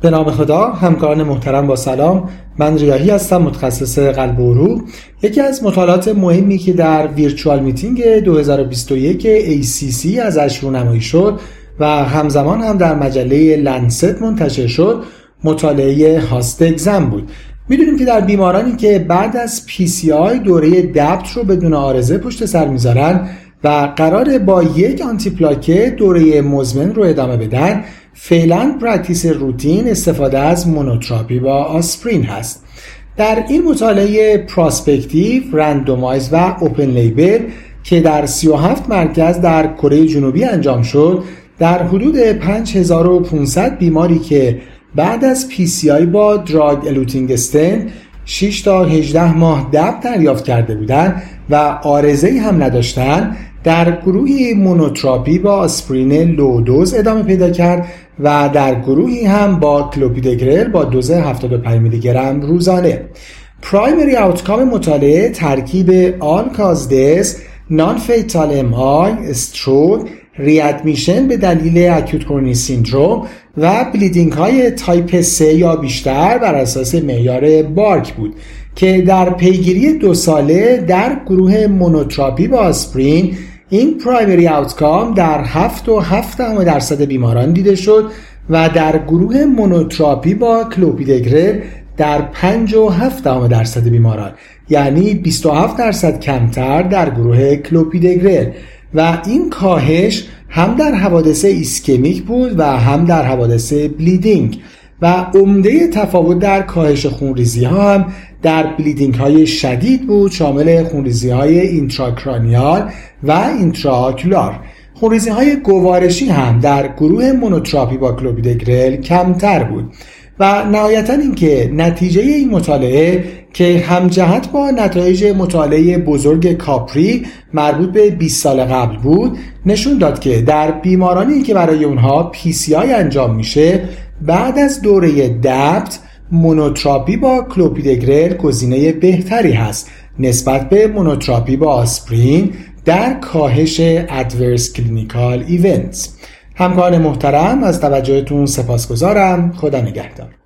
به نام خدا همکاران محترم با سلام. من ریاهی هستم متخصص قلب و عروق یکی از مطالعات مهمی که در ویرچوال میتینگ 2021 ACC ازش رونمایی شد و همزمان هم در مجله لنست منتشر شد مطالعه هاست اگزم بود. می‌دونیم که در بیمارانی که بعد از PCI دوره دبت رو بدون آرزه پشت سر می‌ذارن و قرار با یک آنتی پلاکه دوره مزمن رو ادامه بدن فعلا practice روتین استفاده از monotherapy با آسپرین هست. در این مطالعه prospective، randomized و open label که در 37 مرکز در کره جنوبی انجام شد در حدود 5500 بیماری که بعد از PCI با drug eluting stent 6 تا 18 ماه DAPT دریافت کرده بودند و عارضه هم نداشتند در گروهی monotherapy با آسپرین low dose ادامه پیدا کرد و در گروهی هم با کلوپیدگرل با دوز 75 میلی گرم روزانه. primary outcome مطالعه ترکیب all cause death non-fatal MI stroke readmission به دلیل acute coronary syndrome و bleeding های تایپ 3 یا بیشتر بر اساس معیار BARC بود. که در پیگیری دو ساله در گروه monotherapy با آسپرین این primary outcome در 7 و 7 درصد بیماران دیده شد و در گروه monotherapy با کلوپیدگرل در 5 و 7 درصد بیماران یعنی 27 درصد کمتر در گروه کلوپیدگرل و این کاهش هم در حوادث ischemic بود و هم در حوادث bleeding. و عمده تفاوت در کاهش خونریزی ها هم در bleeding های شدید بود شامل خونریزی های intracranial و intraocular. خونریزی های گوارشی هم در گروه monotherapy با کلوپیدگرل کمتر بود. و نهایتا اینکه نتیجه این مطالعه که همجهت با نتایج مطالعه بزرگ CAPRIE مربوط به 20 سال قبل بود نشون داد که در بیمارانی که برای اونها PCI انجام میشه بعد از دوره DAPT monotherapy با کلوپیدگرل گزینه بهتری هست. نسبت به monotherapy با آسپرین در کاهش adverse clinical events همکاران محترم از توجهتون سپاسگزارم. خدا نگهدار.